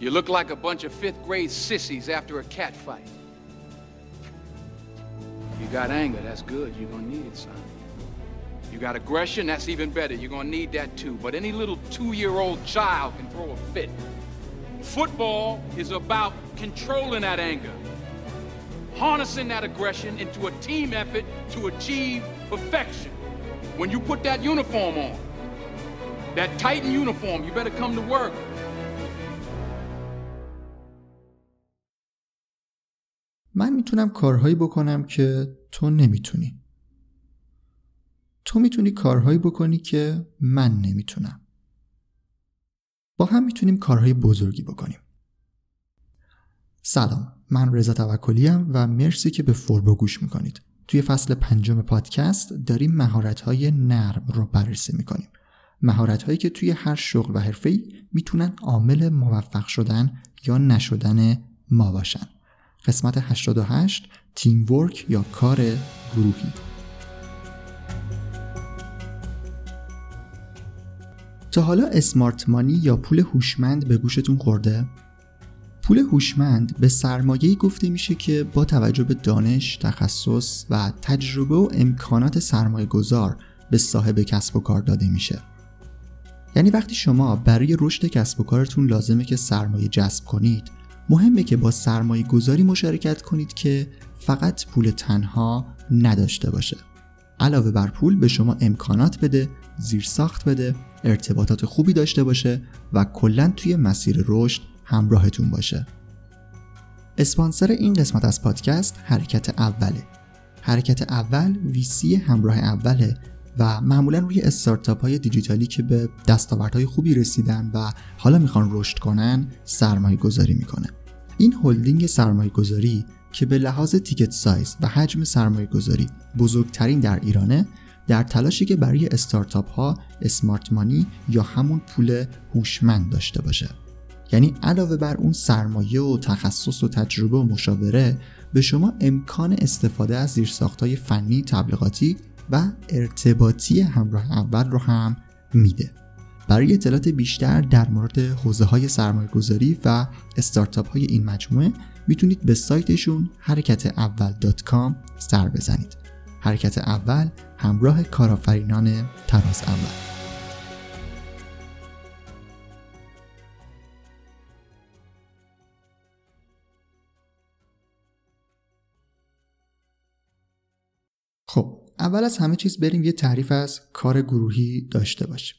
You look like a bunch of fifth grade sissies after a cat fight. You got anger, that's good. You're gonna need it, son. You got aggression, that's even better. You're gonna need that too. But any little two-year-old child can throw a fit. Football is about controlling that anger, harnessing that aggression into a team effort to achieve perfection. When you put that uniform on, that Titan uniform, you better come to work. من می‌تونم کارهایی بکنم که تو نمی‌تونی. تو می‌تونی کارهایی بکنی که من نمی‌تونم. با هم می‌تونیم کارهای بزرگی بکنیم. سلام من رضا توکلی و مرسی که به فوربو گوش می‌کنید. توی فصل پنجم پادکست داریم مهارت نرم رو بررسی می‌کنیم. مهارت هایی که توی هر شغل و حرفه می‌تونن عامل موفق شدن یا نشدن ما باشن. قسمت 88 تیم ورک یا کار گروهی تا حالا اسمارت مانی یا پول هوشمند به گوشتون خورده؟ پول هوشمند به سرمایه‌ای گفته میشه که با توجه به دانش، تخصص و تجربه و امکانات سرمایه گذار به صاحب کسب و کار داده میشه. یعنی وقتی شما برای رشد کسب و کارتون لازمه که سرمایه جذب کنید مهمه که با سرمایه گذاری مشارکت کنید که فقط پول تنها نداشته باشه. علاوه بر پول به شما امکانات بده زیرساخت بده ارتباطات خوبی داشته باشه و کلا توی مسیر رشد همراهتون باشه. اسپانسر این قسمت از پادکست حرکت اوله. حرکت اول ویسی همراه اوله و معمولا روی استارتاپ های دیجیتالی که به دستاوردهای خوبی رسیدن و حالا می‌خوان رشد کنن سرمایه گذاری می‌کنه این هلدینگ سرمایه گذاری که به لحاظ تیکت سایز و حجم سرمایه گذاری بزرگترین در ایرانه در تلاشی که برای استارتاپ ها اسمارت مانی یا همون پول هوشمند داشته باشه. یعنی علاوه بر اون سرمایه و تخصص و تجربه و مشاوره به شما امکان استفاده از زیرساختهای فنی تبلیغاتی و ارتباطی همراه اول رو هم میده. برای اطلاعات بیشتر در مورد حوزه های سرمایه گذاری و استارتاپ های این مجموعه می‌تونید به سایتشون حرکت اول سر بزنید. حرکت اول همراه کارآفرینان تراز اول. اول از همه چیز بریم یه تعریف از کار گروهی داشته باشیم.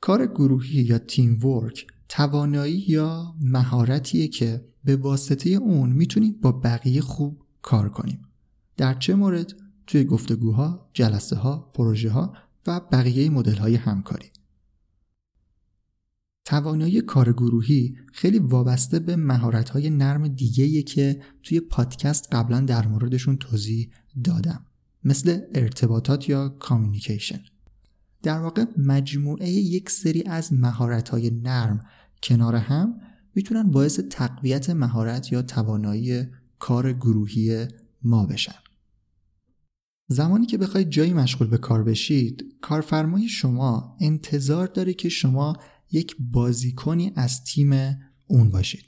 کار گروهی یا تیم ورک توانایی یا مهارتیه که به واسطه اون می‌تونیم با بقیه خوب کار کنیم. در چه مورد؟ توی گفتگوها، جلسه ها، پروژه ها و بقیه مدل های همکاری. توانایی کار گروهی خیلی وابسته به مهارت های نرم دیگه که توی پادکست قبلا در موردشون توضیح دادم. مثل ارتباطات یا کامیونیکیشن در واقع مجموعه یک سری از مهارت نرم کنار هم می‌تونن باعث تقویت مهارت یا توانایی کار گروهی ما بشن. زمانی که بخواید جایی مشغول به کار بشید کارفرمای شما انتظار داره که شما یک بازیکنی از تیم اون باشید.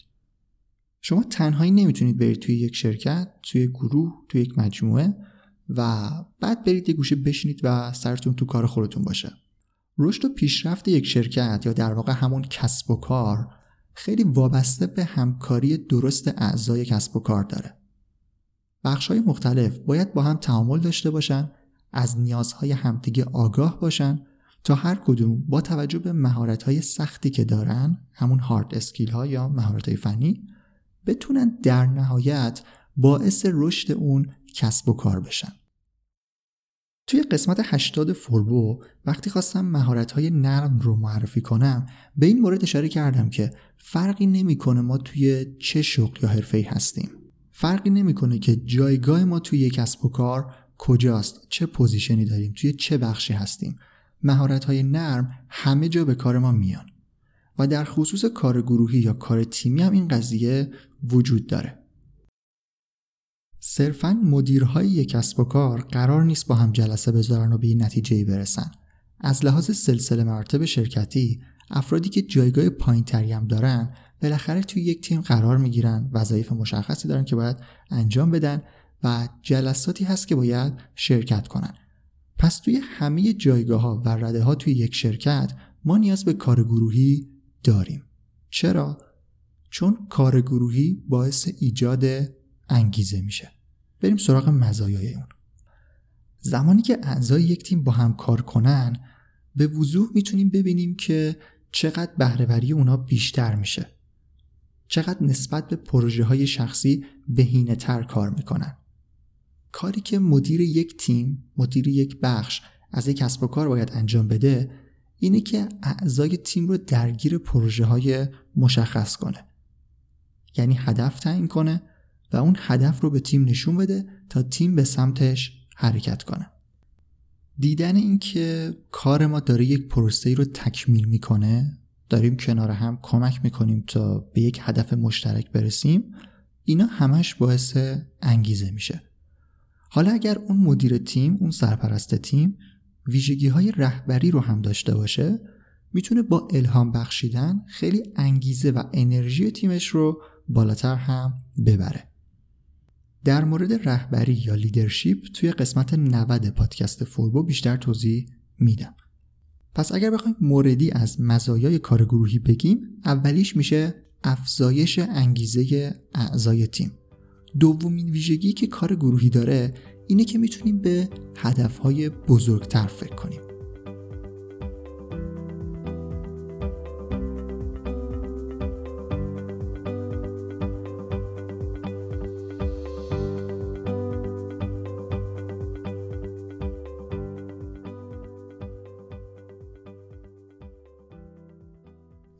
شما تنهایی نمی‌تونید برید توی یک شرکت توی گروه توی یک مجموعه. و بعد برید یه گوشه بشینید و سرتون تو کار خودتون باشه. رشد و پیشرفت یک شرکت یا در واقع همون کسب و کار خیلی وابسته به همکاری درست اعضای کسب و کار داره. بخش های مختلف باید با هم تعامل داشته باشن از نیازهای همدیگه آگاه باشن تا هر کدوم با توجه به مهارت های سختی که دارن همون هارد اسکیل ها یا مهارت های فنی بتونن در نهایت باعث رشد اون کسب و کار بشن. توی قسمت 80 فوربو وقتی خواستم مهارت نرم رو معرفی کنم به این مورد اشاره کردم که فرقی نمی‌کنه ما توی چه شغل یا حرفه هستیم. فرقی نمی‌کنه که جایگاه ما توی یک کسب و کار کجاست چه position ی داریم توی چه بخشی هستیم. مهارت های نرم همه جا به کار ما میان. و در خصوص کار گروهی یا کار تیمی هم این قضیه وجود داره. صرفا مدیرهای یک کسب و کار قرار نیست با هم جلسه بذارن و به این نتیجه برسن. از لحاظ سلسله مراتب شرکتی افرادی که جایگاه پایین هم دارن بالاخره توی یک تیم قرار می‌گیرن وظایف مشخصی دارن که باید انجام بدن و جلساتی هست که باید شرکت کنن. پس توی همه جایگاه ها و رده ها توی یک شرکت ما نیاز به کار گروهی داریم. چرا؟ چون کار گروهی باعث ایجاد انگیزه میشه. بریم سراغ مزایای اون. زمانی که اعضای یک تیم با هم کار کنن به وضوح می‌تونیم ببینیم که چقدر بهرهوری اونا بیشتر میشه. چقدر نسبت به پروژه های شخصی بهینه تر کار می‌کنن. کاری که مدیر یک تیم مدیر یک بخش از یک کسب و کار باید انجام بده اینه که اعضای تیم رو درگیر پروژه های مشخص کنه. یعنی هدف تعیین کنه و اون هدف رو به تیم نشون بده تا تیم به سمتش حرکت کنه. دیدن اینکه کار ما داره یک پروسه رو تکمیل می‌کنه داریم کنار هم کمک می‌کنیم تا به یک هدف مشترک برسیم اینا همش باعث انگیزه میشه. حالا اگر اون مدیر تیم اون سرپرست تیم ویژگی های رهبری رو هم داشته باشه می‌تونه با الهام بخشیدن خیلی انگیزه و انرژی تیمش رو بالاتر هم ببره. در مورد رهبری یا leadership توی قسمت 90 پادکست فوربو بیشتر توضیح میدم. پس اگر بخوایم موردی از مزایای کار گروهی بگیم اولیش میشه افزایش انگیزه اعضای تیم. دومین ویژگی که کار گروهی داره اینه که می‌تونیم به هدفهای بزرگتر فکر کنیم.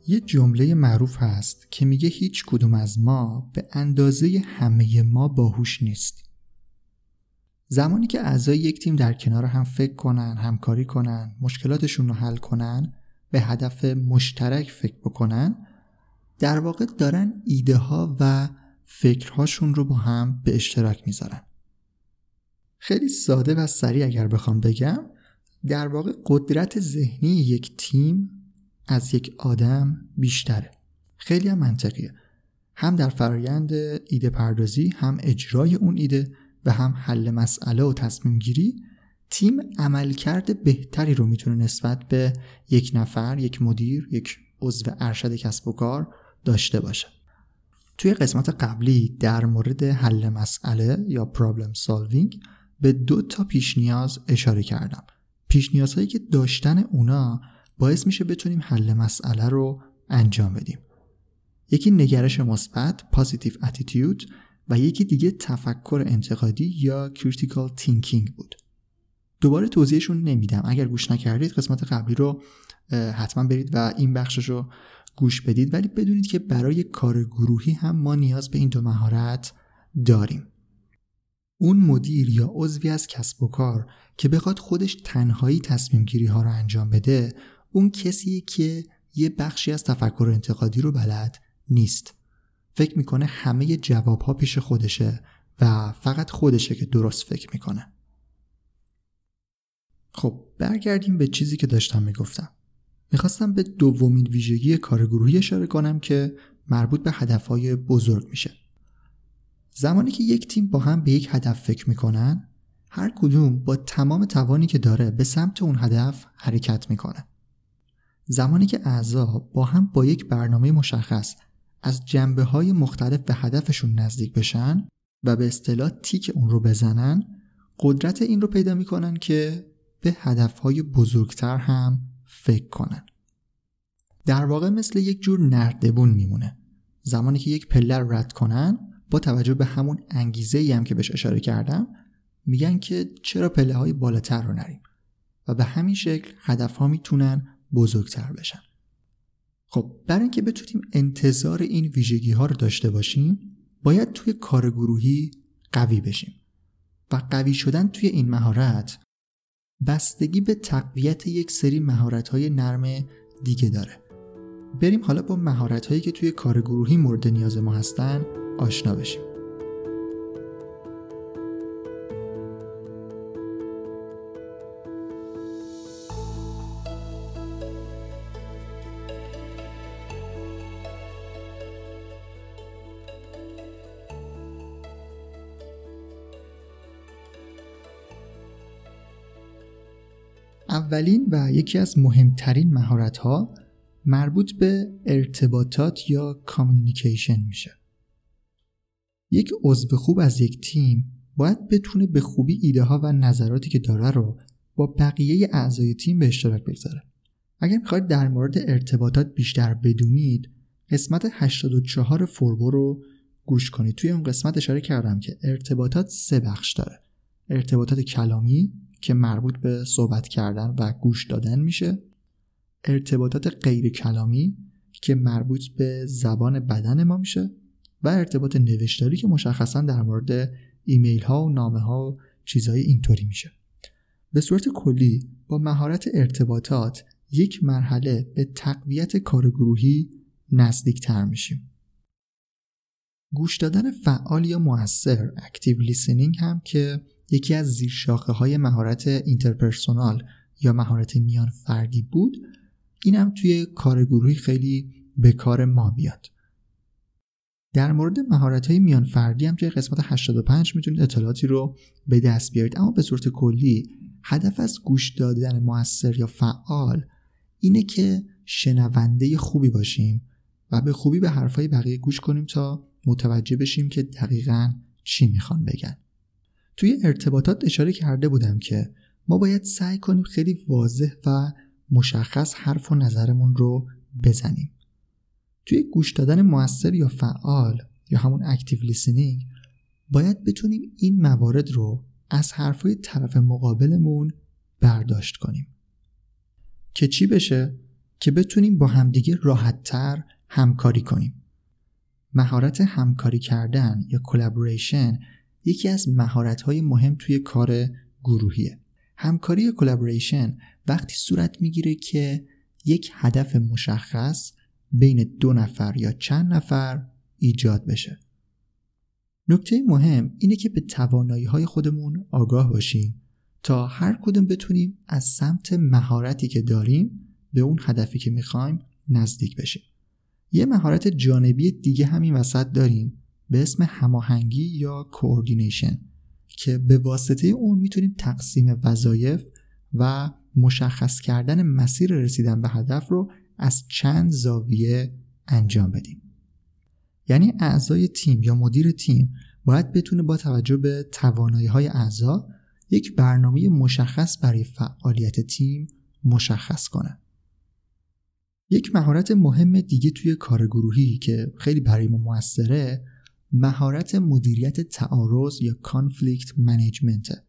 یه جمله معروف هست که میگه هیچ کدوم از ما به اندازه همه ما باهوش نیست. زمانی که اعضای یک تیم در کنار هم فکر کنن، همکاری کنن، مشکلاتشون رو حل کنن، به هدف مشترک فکر بکنن، در واقع دارن ایده ها و فکرهاشون رو با هم به اشتراک می‌ذارن. خیلی ساده و سریع اگر بخوام بگم در واقع قدرت ذهنی یک تیم از یک آدم بیشتره خیلی هم منطقیه هم در فرایند ایده پردازی هم اجرای اون ایده و هم حل مسئله و تصمیم گیری تیم عملکرد بهتری رو می‌تونه نسبت به یک نفر، یک مدیر، یک عضو ارشد کسب و کار داشته باشه. توی قسمت قبلی در مورد حل مسئله یا پرابلم سالوینگ به دو تا پیش نیاز اشاره کردم. پیش نیازهایی که داشتن اونا باعث میشه بتونیم حل مسئله رو انجام بدیم. یکی نگرش مثبت positive attitude و یکی دیگه تفکر انتقادی یا critical thinking بود. دوباره توضیحشون نمیدم. اگر گوش نکردید قسمت قبلی رو حتما برید و این بخشش رو گوش بدید. ولی بدونید که برای کار گروهی هم ما نیاز به این دو مهارت داریم. اون مدیر یا عضوی از کسب و کار که بخواد خودش تنهایی تصمیم گیری ها رو انجام بده اون کسیه که یه بخشی از تفکر انتقادی رو بلد نیست. فکر می‌کنه همه جواب ها پیش خودشه و فقط خودشه که درست فکر می‌کنه. خب برگردیم به چیزی که داشتم می‌گفتم. می‌خواستم به دومین ویژگی کار گروهی اشاره کنم که مربوط به هدفهای بزرگ میشه. زمانی که یک تیم با هم به یک هدف فکر می‌کنن هر کدوم با تمام توانی که داره به سمت اون هدف حرکت می‌کنه. زمانی که اعضا با هم با یک برنامه مشخص از جنبه های مختلف به هدفشون نزدیک بشن و به اصطلاح تیک اون رو بزنن قدرت این رو پیدا می‌کنن که به هدفهای بزرگتر هم فکر کنن. در واقع مثل یک جور نردبون میمونه. زمانی که یک پله رد کنن با توجه به همون انگیزه ای هم که بهش اشاره کردم میگن که چرا پله های بالاتر رو نریم؟ و به همین شکل هدف ها می‌تونن بزرگتر بشن. خب برای اینکه بتونیم انتظار این ویژگی ها رو داشته باشیم باید توی کار گروهی قوی بشیم. و قوی شدن توی این مهارت بستگی به تقویت یک سری مهارت های نرم دیگه داره. بریم حالا با مهارت هایی که توی کار گروهی مورد نیاز ما هستن آشنا بشیم. اولین و یکی از مهمترین مهارت ها مربوط به ارتباطات یا کامیونیکیشن میشه. یک عضو خوب از یک تیم باید بتونه به خوبی ایده ها و نظراتی که داره رو با بقیه اعضای تیم به اشتراک بگذاره. اگر می‌خواید در مورد ارتباطات بیشتر بدونید قسمت 84 فوربو رو گوش کنید. توی اون قسمت اشاره کردم که ارتباطات سه بخش داره. ارتباطات کلامی که مربوط به صحبت کردن و گوش دادن میشه. ارتباطات غیر کلامی که مربوط به زبان بدن ما میشه و ارتباط نوشتاری که مشخصا در مورد ایمیل ها و نامه ها و چیزهای اینطوری میشه. به صورت کلی با مهارت ارتباطات یک مرحله به تقویت کار گروهی نزدیک تر میشیم. گوش دادن فعال یا موثر active listening هم که یکی از زیر شاخه های مهارت interpersonal یا مهارت میان فردی بود. اینم توی کار گروهی خیلی به کار ما بیاد. در مورد مهارت های میان فردی هم توی قسمت 85 می‌تونید اطلاعاتی رو به دست بیارید. اما به صورت کلی هدف از گوش دادن موثر یا فعال اینه که شنونده خوبی باشیم و به خوبی به حرفای بقیه گوش کنیم تا متوجه بشیم که دقیقا چی می‌خوان بگن. توی ارتباطات اشاره کرده بودم که ما باید سعی کنیم خیلی واضح و مشخص حرف و نظرمون رو بزنیم. توی گوش دادن موثر یا فعال یا همون اکتیو لیسنینگ باید بتونیم این موارد رو از حرفای طرف مقابلمون برداشت کنیم. که چی بشه؟ که بتونیم با همدیگه راحتتر همکاری کنیم. مهارت همکاری کردن یا collaboration یکی از مهارت‌های مهم توی کار گروهیه. همکاری collaboration وقتی صورت می‌گیره که یک هدف مشخص بین دو نفر یا چند نفر ایجاد بشه. نکته مهم اینه که به توانایی های خودمون آگاه باشیم تا هر کدوم بتونیم از سمت مهارتی که داریم به اون هدفی که می‌خوایم نزدیک بشیم. یه مهارت جانبی دیگه همین وسط داریم به اسم هماهنگی یا کوردینیشن که به واسطه اون می‌تونیم تقسیم وظایف و مشخص کردن مسیر رسیدن به هدف رو از چند زاویه انجام بدیم. یعنی اعضای تیم یا مدیر تیم باید بتونه با توجه به توانایی های اعضا یک برنامه مشخص برای فعالیت تیم مشخص کنه یک مهارت مهم دیگه توی کار گروهی که خیلی برای ما موثره مهارت مدیریت تعارض یا conflict management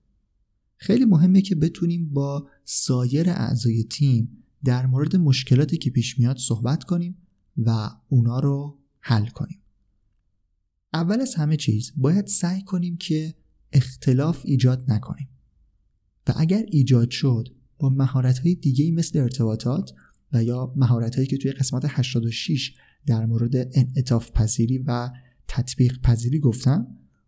خیلی مهمه که بتونیم با سایر اعضای تیم در مورد مشکلاتی که پیش میاد صحبت کنیم و اونا رو حل کنیم. اول از همه چیز باید سعی کنیم که اختلاف ایجاد نکنیم. و اگر ایجاد شد با مهارت های دیگه مثل ارتباطات و یا مهارت هایی که توی قسمت 86 در مورد انعطاف پذیری و تطبیق پذیری گفتم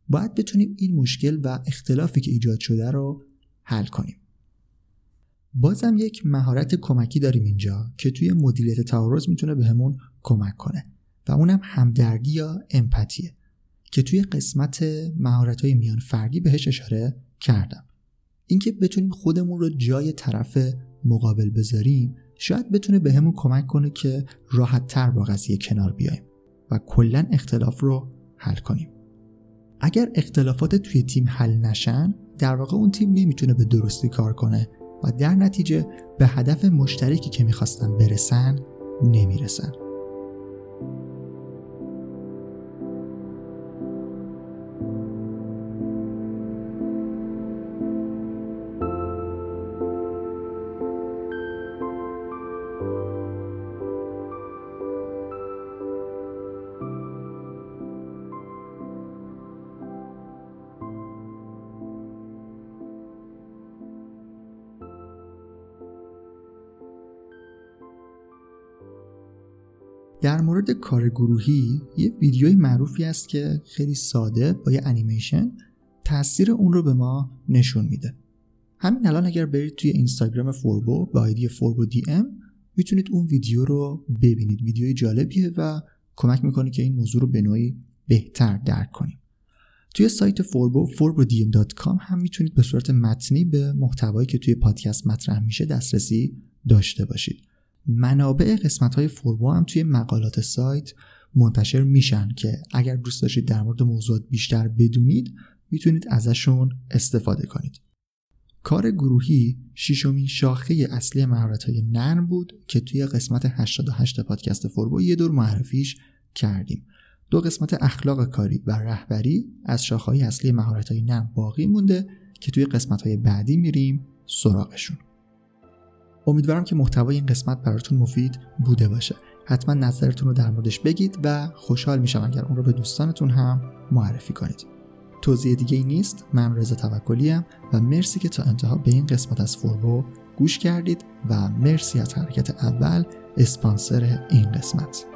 باید بتونیم این مشکل و اختلافی که ایجاد شده رو حل کنیم. بازم یک مهارت کمکی داریم اینجا که توی مدیریت تعارض می‌تونه بهمون کمک کنه و اونم همدردی یا امپاتیه که توی قسمت مهارت های میان فردی بهش اشاره کردم. اینکه بتونیم خودمون رو جای طرف مقابل بذاریم شاید بتونه بهمون کمک کنه که راحت تر با قضیه کنار بیایم. و کلا اختلاف رو حل کنیم. اگر اختلافات توی تیم حل نشن در واقع اون تیم نمی‌تونه به درستی کار کنه و در نتیجه به هدف مشترکی که می‌خواستن برسن نمی‌رسن. در مورد کار گروهی یه ویدیوی معروفی است که خیلی ساده با یه انیمیشن تاثیر اون رو به ما نشون میده. همین الان اگر برید توی اینستاگرام فوربو با آیدی فوربو دی ام می‌تونید اون ویدیو رو ببینید. ویدیوی جالبیه و کمک می‌کنه که این موضوع رو به نوعی بهتر درک کنیم. توی سایت فوربو forbodm.com هم می‌تونید به صورت متنی به محتوایی که توی پادکست مطرح میشه دسترسی داشته باشید. منابع قسمت های فوربو هم توی مقالات سایت منتشر میشن که اگر دوست داشتید در مورد موضوعات بیشتر بدونید می‌تونید ازشون استفاده کنید. کار گروهی شیشمین شاخه اصلی مهارت های نرم بود که توی قسمت 88 پادکست فوربو یه دور معرفیش کردیم. دو قسمت اخلاق کاری و رهبری از شاخهای اصلی مهارت های نرم باقی مونده که توی قسمت های بعدی میریم سراغشون. امیدوارم که محتوای این قسمت براتون مفید بوده باشه. حتما نظرتون رو در موردش بگید و خوشحال میشم اگر اون رو به دوستانتون هم معرفی کنید. توضیح دیگه ای نیست. من رضا توکلی و مرسی که تا انتها به این قسمت از فوربو گوش کردید و مرسی از حرکت اول اسپانسر این قسمت.